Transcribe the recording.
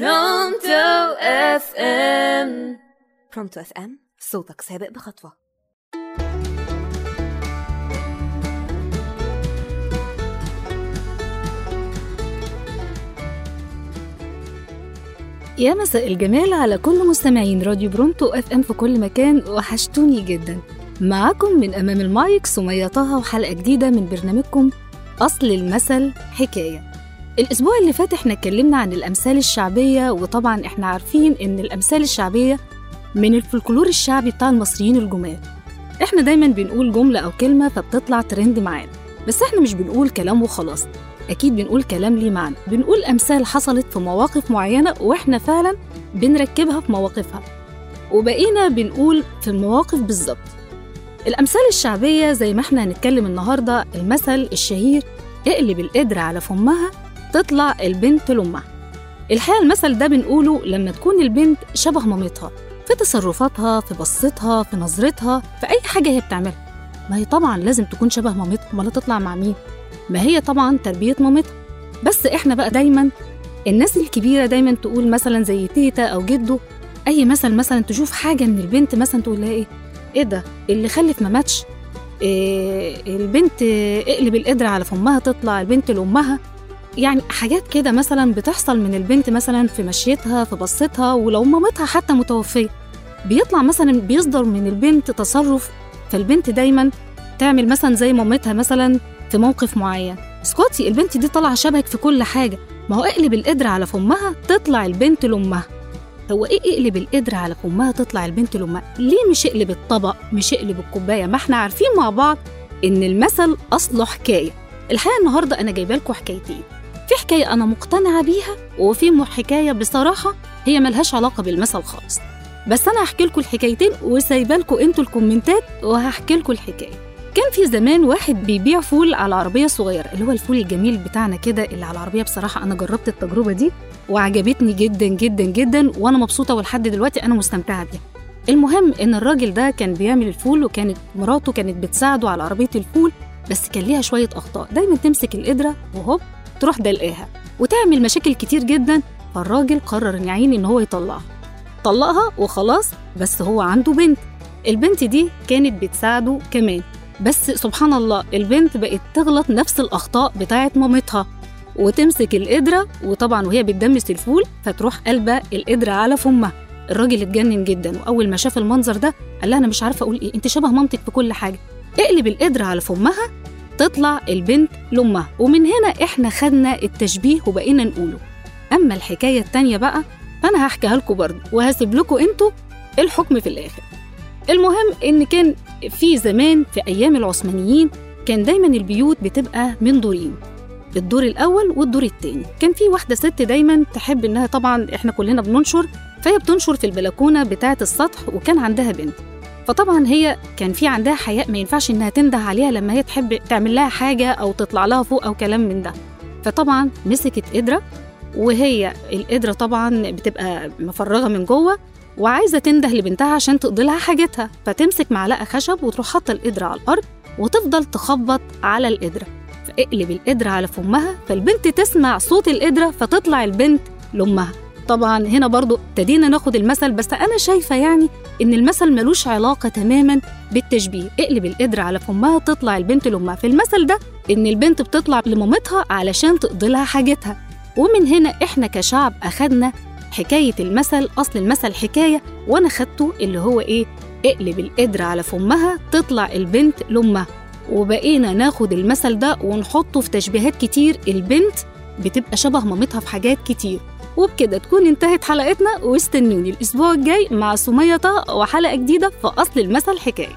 Pronto FM Pronto FM صوتك سابق بخطوة. يا مساء الجمال على كل مستمعين راديو Pronto FM في كل مكان وحشتوني جدا. معاكم من أمام المايك سمية طه وحلقة جديدة من برنامجكم أصل المثل حكاية. الأسبوع اللي فات إحنا اتكلمنا عن الأمثال الشعبية وطبعا إحنا عارفين إن الأمثال الشعبية من الفلكلور الشعبي بتاع المصريين الجمال. إحنا دايما بنقول جملة أو كلمة فبتطلع ترند معانا بس إحنا مش بنقول كلام وخلاص. أكيد بنقول كلام ليه معنى. بنقول أمثال حصلت في مواقف معينة وإحنا فعلا بنركبها في مواقفها. وبقينا بنقول في المواقف بالظبط. الأمثال الشعبية زي ما إحنا هنتكلم النهاردة المثل الشهير اقلب القدرة على فمها تطلع البنت لأمها. الحقيقة المثل ده بنقوله لما تكون البنت شبه مامتها في تصرفاتها في بصتها في نظرتها في أي حاجة هي بتعملها. ما هي طبعا لازم تكون شبه مامتها. أمال تطلع مع مين؟ ما هي طبعا تربية مامتها. بس إحنا بقى دايما الناس الكبيرة دايما تقول مثلا زي تيتا أو جدو أي مثل مثلا تشوف حاجة من البنت مثلا تقول لها إيه؟ إيه ده؟ اللي خلف ما ماتش إيه البنت اقلب القدرة على فمها تطلع البنت لأمها. يعني حاجات كده مثلا بتحصل من البنت مثلا في مشيتها في بصتها ولو مامتها حتى متوفية. بيطلع مثلا بيصدر من البنت تصرف فالبنت دايما تعمل مثلا زي مامتها مثلا في موقف معين. اسكتي البنت دي طالعة شبهك في كل حاجة. ما هو اقلب القدرة على فمها تطلع البنت لأمها. هو إيه اقلب القدرة على فمها تطلع البنت لأمها؟ ليه مش اقلب الطبق مش اقلب الكوباية؟ ما إحنا عارفين مع بعض إن المثل أصله حكاية. الحقيقة النهارده أنا جايبة لكم حكايتين. في حكايه أنا مقتنعة بيها؟ وفي حكاية بصراحة هي ملهاش علاقة بالمثل خالص. بس أنا هحكي لكم الحكايتين وسايبة لكم أنتوا الكومنتات وهحكي لكم الحكاية. كان في زمان واحد بيبيع فول على عربية صغيرة اللي هو الفول الجميل بتاعنا كده اللي على العربية. بصراحة أنا جربت التجربة دي وعجبتني جدا جدا جدا وأنا مبسوطة ولحد دلوقتي أنا مستمتعة بيها. المهم إن الراجل ده كان بيعمل الفول وكانت مراته كانت بتساعده على عربية الفول بس كان ليها شوية أخطاء. دايما تمسك القدرة وهوب تروح دلقاها وتعمل مشاكل كتير جدا فالراجل قرر يا عيني إن هو يطلعها طلقها وخلاص بس هو عنده بنت. البنت دي كانت بتساعده كمان. بس سبحان الله البنت بقت تغلط نفس الأخطاء بتاعة مامتها. وتمسك القدرة وطبعا وهي بتدمس الفول فتروح قلبة القدرة على فمها. الراجل اتجنن جدا وأول ما شاف المنظر ده قال لها أنا مش عارفة أقول إيه أنت شبه مامتك في كل حاجة. اقلب القدرة على فمها تطلع البنت لأمها. ومن هنا إحنا خدنا التشبيه وبقينا نقوله. أما الحكاية التانية بقى فأنا هحكيها لكم برضه وهسيب لكم أنتوا الحكم في الآخر. المهم إن كان في زمان في أيام العثمانيين كان دايما البيوت بتبقى من دورين الدور الأول والدور الثاني كان في واحدة ست دايما تحب إنها طبعا إحنا كلنا بننشر فهي بتنشر في البلكونة بتاعة السطح وكان عندها بنت. فطبعا هي كان في عندها حياء ما ينفعش إنها تنده عليها لما هي تحب تعمل لها حاجة أو تطلع لها فوق أو كلام من ده. فطبعا مسكت قدره وهي القدره طبعا بتبقى مفرغة من جوه وعايزة تنده لبنتها عشان تقضي لها حاجتها. فتمسك معلقة خشب وتروح حاطة القدره على الأرض وتفضل تخبط على القدره فاقلب القدره على فمها فالبنت تسمع صوت القدره فتطلع البنت لأمها. طبعا. هنا برضو ابتدينا ناخد المثل بس أنا شايفة يعني إن المثل ملوش علاقة تماما بالتشبيه. اقلب القدره على فمها تطلع البنت لأمها. في المثل ده إن البنت بتطلع لمامتها علشان تقضي لها حاجتها. ومن هنا إحنا كشعب أخدنا حكاية المثل أصل المثل حكاية وأنا خدته اللي هو إيه؟ اقلب القدرة على فمها تطلع البنت لأمها. وبقينا ناخد المثل ده ونحطه في تشبيهات كتير. البنت بتبقى شبه مامتها في حاجات كتير. وبكده تكون انتهت حلقتنا واستنوني الأسبوع الجاي مع سمية طه وحلقة جديدة في أصل المثل حكاية.